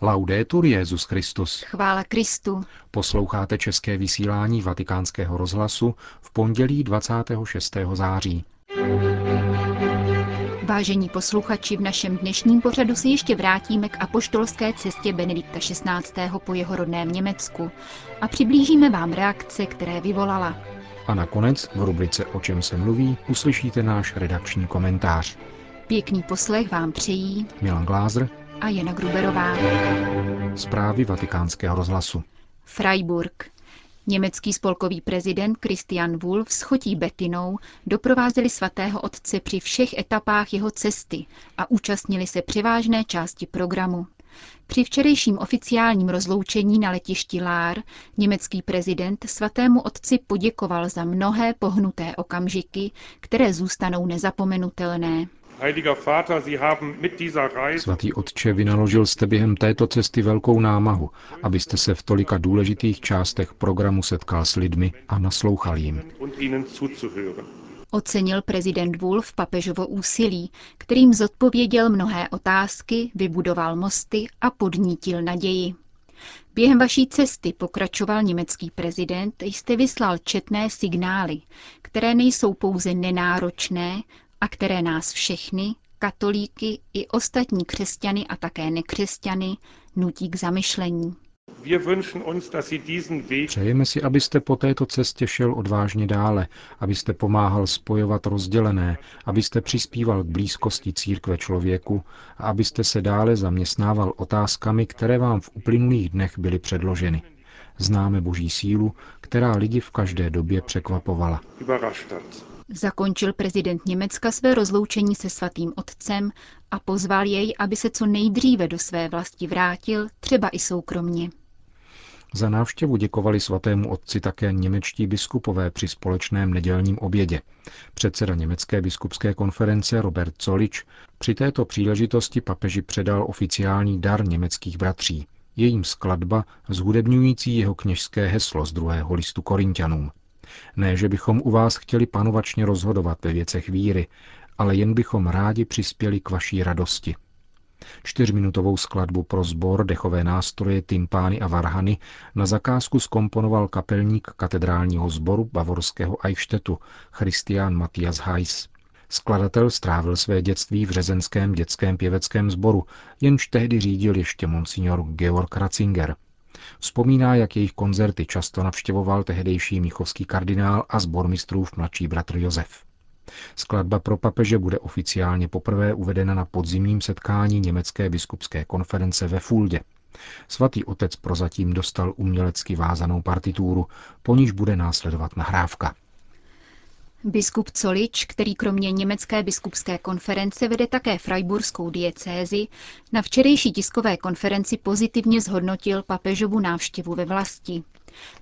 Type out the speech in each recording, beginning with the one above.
Laudetur Jezus Christus. Chvála Kristu. Posloucháte české vysílání Vatikánského rozhlasu v pondělí 26. září. Vážení posluchači, v našem dnešním pořadu se ještě vrátíme k apoštolské cestě Benedikta XVI. po jeho rodném Německu a přiblížíme vám reakce, které vyvolala. A nakonec v rubrice O čem se mluví uslyšíte náš redakční komentář. Pěkný poslech vám přejí Milan Glázer a Jana Gruberová. Zprávy vatikánského rozhlasu. Freiburg. Německý spolkový prezident Christian Wulff s chotí Betinou doprovázeli svatého otce při všech etapách jeho cesty a účastnili se převážné části programu. Při včerejším oficiálním rozloučení na letišti Lár německý prezident svatému otci poděkoval za mnohé pohnuté okamžiky, které zůstanou nezapomenutelné. Svatý otče, vynaložil jste během této cesty velkou námahu, abyste se v tolika důležitých částech programu setkal s lidmi a naslouchal jim. Ocenil prezident Wolf papežovo úsilí, kterým zodpověděl mnohé otázky, vybudoval mosty a podnítil naději. Během vaší cesty, pokračoval německý prezident, jste vyslal četné signály, které nejsou pouze nenáročné, a které nás všechny, katolíky i ostatní křesťany a také nekřesťany, nutí k zamyšlení. Přejeme si, abyste po této cestě šel odvážně dále, abyste pomáhal spojovat rozdělené, abyste přispíval k blízkosti církve člověku a abyste se dále zaměstnával otázkami, které vám v uplynulých dnech byly předloženy. Známe boží sílu, která lidi v každé době překvapovala. Zakončil prezident Německa své rozloučení se svatým otcem a pozval jej, aby se co nejdříve do své vlasti vrátil, třeba i soukromně. Za návštěvu děkovali svatému otci také němečtí biskupové při společném nedělním obědě. Předseda Německé biskupské konference Robert Zolič při této příležitosti papeži předal oficiální dar německých bratří. Jejím skladba zhudebňující jeho kněžské heslo z druhého listu Korintianům. Ne, že bychom u vás chtěli panovačně rozhodovat ve věcech víry, ale jen bychom rádi přispěli k vaší radosti. Čtyřminutovou skladbu pro sbor, dechové nástroje, tympány a varhany na zakázku skomponoval kapelník katedrálního sboru bavorského Eichstättu Christian Matthias Heiss. Skladatel strávil své dětství v řezenském dětském pěveckém sboru, jenž tehdy řídil ještě monsignor Georg Ratzinger. Vzpomíná, jak jejich koncerty často navštěvoval tehdejší míchovský kardinál a zbormistrův mladší bratr Josef. Skladba pro papeže bude oficiálně poprvé uvedena na podzimním setkání Německé biskupské konference ve Fuldě. Svatý otec prozatím dostal umělecky vázanou partituru, po níž bude následovat nahrávka. Biskup Colič, který kromě německé biskupské konference vede také Freiburskou diecézi, na včerejší tiskové konferenci pozitivně zhodnotil papežovu návštěvu ve vlasti.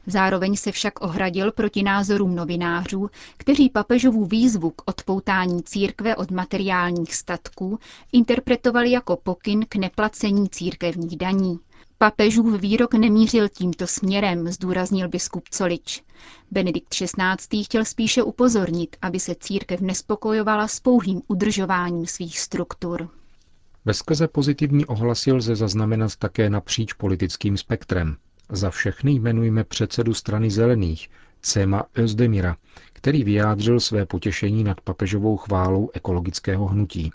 Zároveň se však ohradil proti názorům novinářů, kteří papežovu výzvu k odpoutání církve od materiálních statků interpretovali jako pokyn k neplacení církevních daní. Papežův výrok nemířil tímto směrem, zdůraznil biskup Colič. Benedikt XVI. chtěl spíše upozornit, aby se církev nespokojovala s pouhým udržováním svých struktur. Veskrze pozitivní ohlasy lze zaznamenat také napříč politickým spektrem. Za všechny jmenujeme předsedu strany zelených, Cema Özdemira, který vyjádřil své potěšení nad papežovou chválou ekologického hnutí.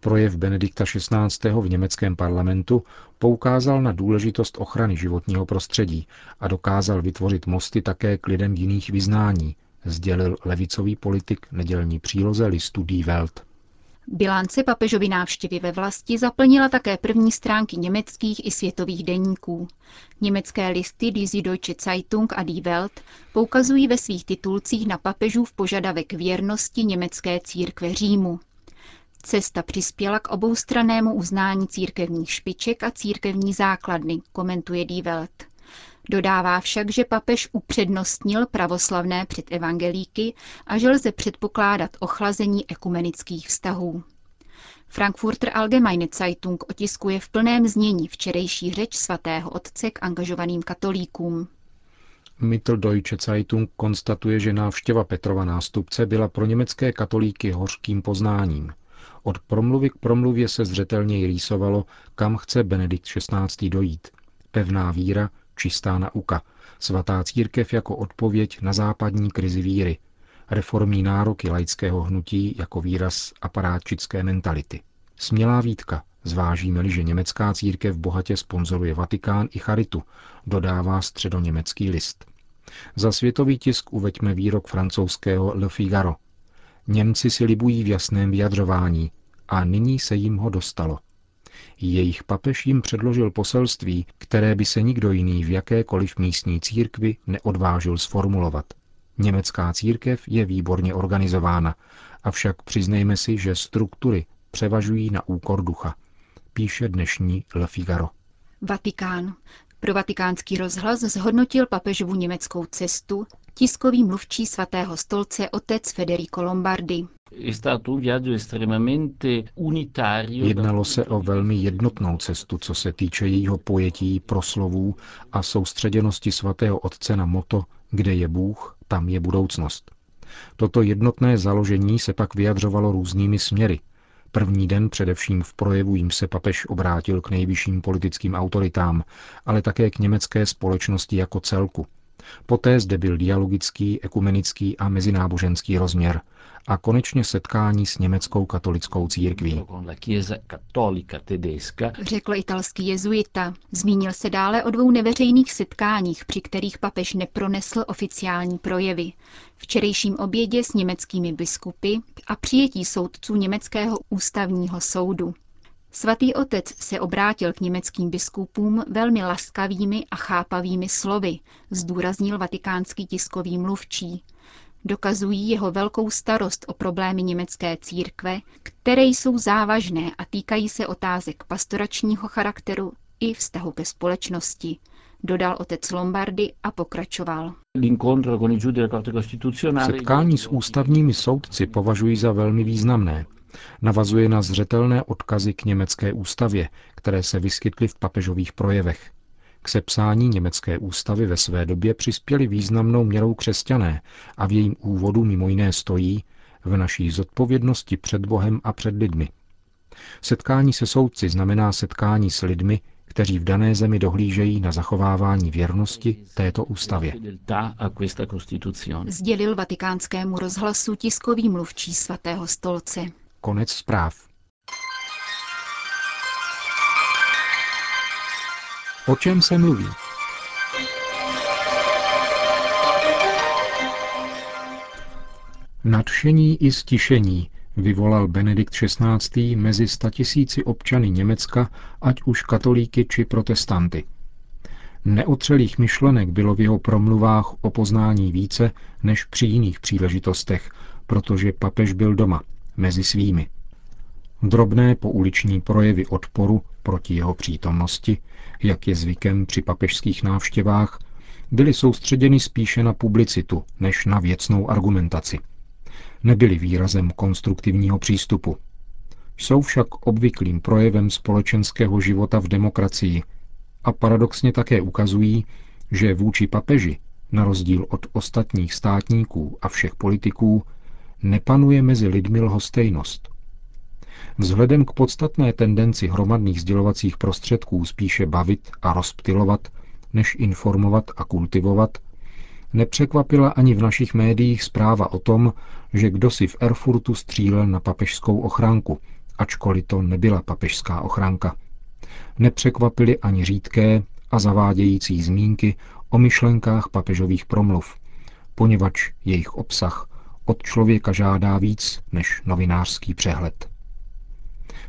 Projev Benedikta XVI. v německém parlamentu poukázal na důležitost ochrany životního prostředí a dokázal vytvořit mosty také k lidem jiných vyznání, sdělil levicový politik nedělní příloze listu Die Welt. Bilance papežovy návštěvy ve vlasti zaplnila také první stránky německých i světových deníků. Německé listy Die Süddeutsche Zeitung a Die Welt poukazují ve svých titulcích na papežův požadavek věrnosti německé církve Římu. Cesta přispěla k oboustrannému uznání církevních špiček a církevní základny, komentuje Die Welt. Dodává však, že papež upřednostnil pravoslavné před evangelíky a že lze předpokládat ochlazení ekumenických vztahů. Frankfurter Allgemeine Zeitung otiskuje v plném znění včerejší řeč svatého otce k angažovaným katolíkům. Mitteldeutsche Zeitung konstatuje, že návštěva Petrova nástupce byla pro německé katolíky hořkým poznáním. Od promluvy k promluvě se zřetelně rýsovalo, kam chce Benedikt XVI. dojít. Pevná víra, čistá nauka, svatá církev jako odpověď na západní krizi víry, reformní nároky laického hnutí jako výraz aparátčické mentality. Smělá výtka, zvážíme-li, že německá církev bohatě sponzoruje Vatikán i Charitu, dodává středoněmecký list. Za světový tisk uveďme výrok francouzského Le Figaro. Němci si libují v jasném vyjadřování a nyní se jim ho dostalo. Jejich papež jim předložil poselství, které by se nikdo jiný v jakékoliv místní církvi neodvážil sformulovat. Německá církev je výborně organizována, avšak přiznejme si, že struktury převažují na úkor ducha, píše dnešní Le Figaro. Vatikán. Pro vatikánský rozhlas zhodnotil papežovu německou cestu tiskový mluvčí svatého stolce otec Federico Lombardi. Jednalo se o velmi jednotnou cestu, co se týče jejího pojetí, proslovů a soustředěnosti svatého otce na moto Kde je Bůh, tam je budoucnost. Toto jednotné založení se pak vyjadřovalo různými směry. První den především v projevu jim se papež obrátil k nejvyšším politickým autoritám, ale také k německé společnosti jako celku – Poté zde byl dialogický, ekumenický a mezináboženský rozměr a konečně setkání s německou katolickou církví. Řekl italský jezuita. Zmínil se dále o dvou neveřejných setkáních, při kterých papež nepronesl oficiální projevy. Včerejším obědě s německými biskupy a přijetí soudců německého ústavního soudu. Svatý otec se obrátil k německým biskupům velmi laskavými a chápavými slovy, zdůraznil vatikánský tiskový mluvčí. Dokazují jeho velkou starost o problémy německé církve, které jsou závažné a týkají se otázek pastoračního charakteru i vztahu ke společnosti, dodal otec Lombardy a pokračoval. Setkání s ústavními soudci považuji za velmi významné, Navazuje na zřetelné odkazy k německé ústavě, které se vyskytly v papežových projevech. K sepsání německé ústavy ve své době přispěli významnou měrou křesťané a v jejím úvodu mimo jiné stojí v naší zodpovědnosti před Bohem a před lidmi. Setkání se soudci znamená setkání s lidmi, kteří v dané zemi dohlížejí na zachovávání věrnosti této ústavě. Sdělil vatikánskému rozhlasu tiskový mluvčí svatého stolce. Konec zpráv. O čem se mluví? Nadšení i stišení vyvolal Benedikt XVI. mezi statisíci občany Německa, ať už katolíky či protestanty. Neotřelých myšlenek bylo v jeho promluvách o poznání více než při jiných příležitostech, protože papež byl doma – mezi svými. Drobné pouliční projevy odporu proti jeho přítomnosti, jak je zvykem při papežských návštěvách, byly soustředěny spíše na publicitu než na věcnou argumentaci. Nebyly výrazem konstruktivního přístupu. Jsou však obvyklým projevem společenského života v demokracii a paradoxně také ukazují, že vůči papeži, na rozdíl od ostatních státníků a všech politiků, nepanuje mezi lidmi lhostejnost. Vzhledem k podstatné tendenci hromadných sdělovacích prostředků spíše bavit a rozptilovat, než informovat a kultivovat, nepřekvapila ani v našich médiích zpráva o tom, že kdo si v Erfurtu střílel na papežskou ochránku, ačkoliv to nebyla papežská ochránka. Nepřekvapily ani řídké a zavádějící zmínky o myšlenkách papežových promluv, poněvadž jejich obsah od člověka žádá víc než novinářský přehled.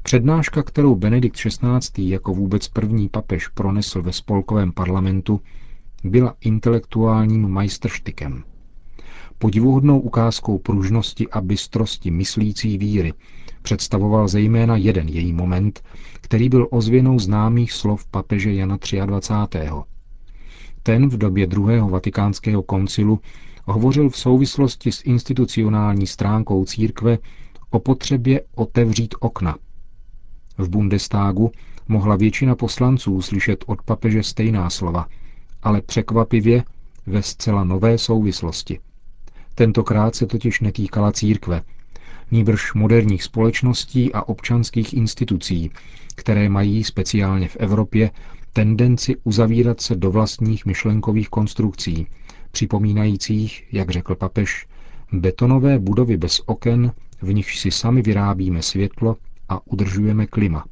Přednáška, kterou Benedikt XVI. jako vůbec první papež pronesl ve spolkovém parlamentu, byla intelektuálním majstrštykem. Podivuhodnou ukázkou pružnosti a bystrosti myslící víry představoval zejména jeden její moment, který byl ozvěnou známých slov papeže Jana 23. Ten v době druhého vatikánského koncilu hovořil v souvislosti s institucionální stránkou církve o potřebě otevřít okna. V Bundestagu mohla většina poslanců slyšet od papeže stejná slova, ale překvapivě ve zcela nové souvislosti. Tentokrát se totiž netýkala církve. nýbrž moderních společností a občanských institucí, které mají speciálně v Evropě tendenci uzavírat se do vlastních myšlenkových konstrukcí, připomínajících, jak řekl papež, betonové budovy bez oken, v nichž si sami vyrábíme světlo a udržujeme klima.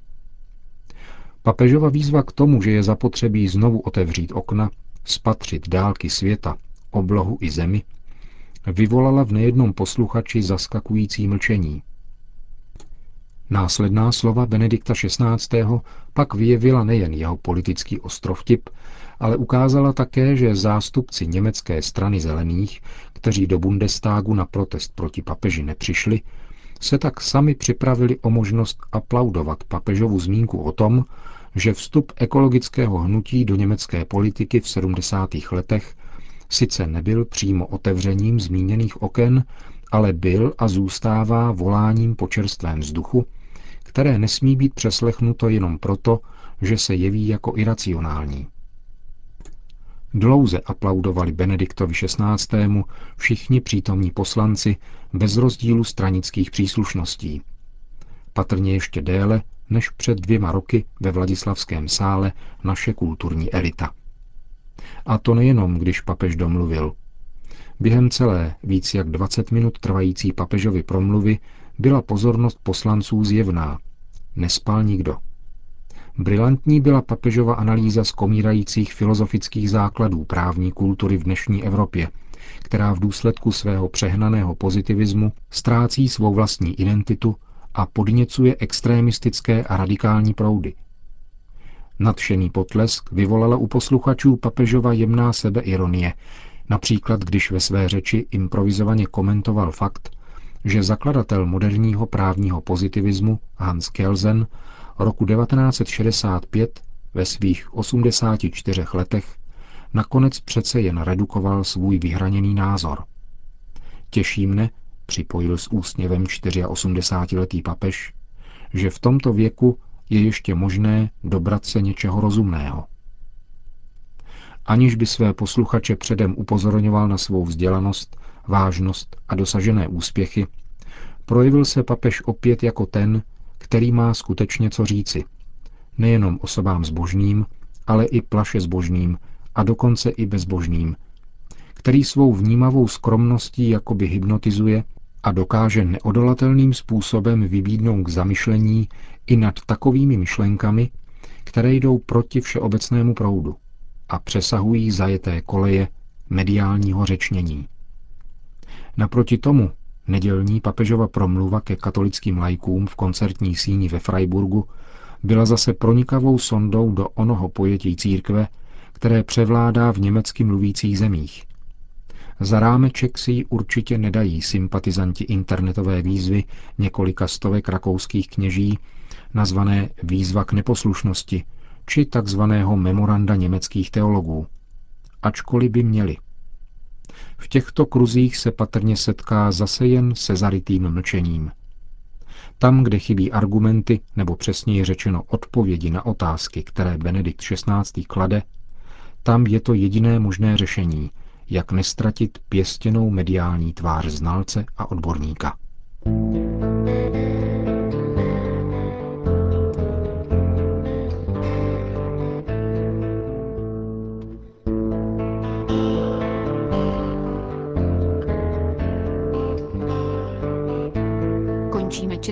Papežova výzva k tomu, že je zapotřebí znovu otevřít okna, spatřit dálky světa, oblohu i zemi, vyvolala v nejednom posluchači zaskakující mlčení. Následná slova Benedikta XVI. pak vyjevila nejen jeho politický ostrovtip, ale ukázala také, že zástupci německé strany zelených, kteří do Bundestagu na protest proti papeži nepřišli, se tak sami připravili o možnost aplaudovat papežovu zmínku o tom, že vstup ekologického hnutí do německé politiky v 70. letech sice nebyl přímo otevřením zmíněných oken, ale byl a zůstává voláním po čerstvém vzduchu, které nesmí být přeslechnuto jenom proto, že se jeví jako iracionální. Dlouze aplaudovali Benediktovi XVI. všichni přítomní poslanci bez rozdílu stranických příslušností. Patrně ještě déle než před dvěma roky ve Vladislavském sále naše kulturní elita. A to nejenom, když papež domluvil. Během celé víc jak 20 minut trvající papežovy promluvy byla pozornost poslanců zjevná. Nespal nikdo. Brilantní byla papežova analýza skomírajících filozofických základů právní kultury v dnešní Evropě, která v důsledku svého přehnaného pozitivismu ztrácí svou vlastní identitu a podněcuje extrémistické a radikální proudy. Nadšený potlesk vyvolala u posluchačů papežova jemná sebeironie, například když ve své řeči improvizovaně komentoval fakt, že zakladatel moderního právního pozitivismu Hans Kelsen roku 1965 ve svých 84 letech nakonec přece jen redukoval svůj vyhraněný názor. Těší mne, připojil s úsměvem 84-letý papež, že v tomto věku je ještě možné dobrat se něčeho rozumného. Aniž by své posluchače předem upozorňoval na svou vzdělanost, vážnost a dosažené úspěchy, projevil se papež opět jako ten, který má skutečně co říci. Nejenom osobám zbožným, ale i plaše zbožným a dokonce i bezbožným, který svou vnímavou skromností jakoby hypnotizuje a dokáže neodolatelným způsobem vybídnout k zamyšlení i nad takovými myšlenkami, které jdou proti všeobecnému proudu a přesahují zajeté koleje mediálního řečnění. Naproti tomu nedělní papežova promluva ke katolickým lajkům v koncertní síni ve Freiburgu byla zase pronikavou sondou do onoho pojetí církve, které převládá v německy mluvících zemích za rámeček si ji určitě nedají sympatizanti internetové výzvy několika stovek rakouských kněží, nazvané Výzva k neposlušnosti, či takzvaného memoranda německých teologů. Ačkoliv by měli. V těchto kruzích se patrně setká zase jen se zarytým mlčením. Tam, kde chybí argumenty, nebo přesněji řečeno odpovědi na otázky, které Benedikt XVI. klade, tam je to jediné možné řešení, jak nestratit pěstěnou mediální tvář znalce a odborníka. Končíme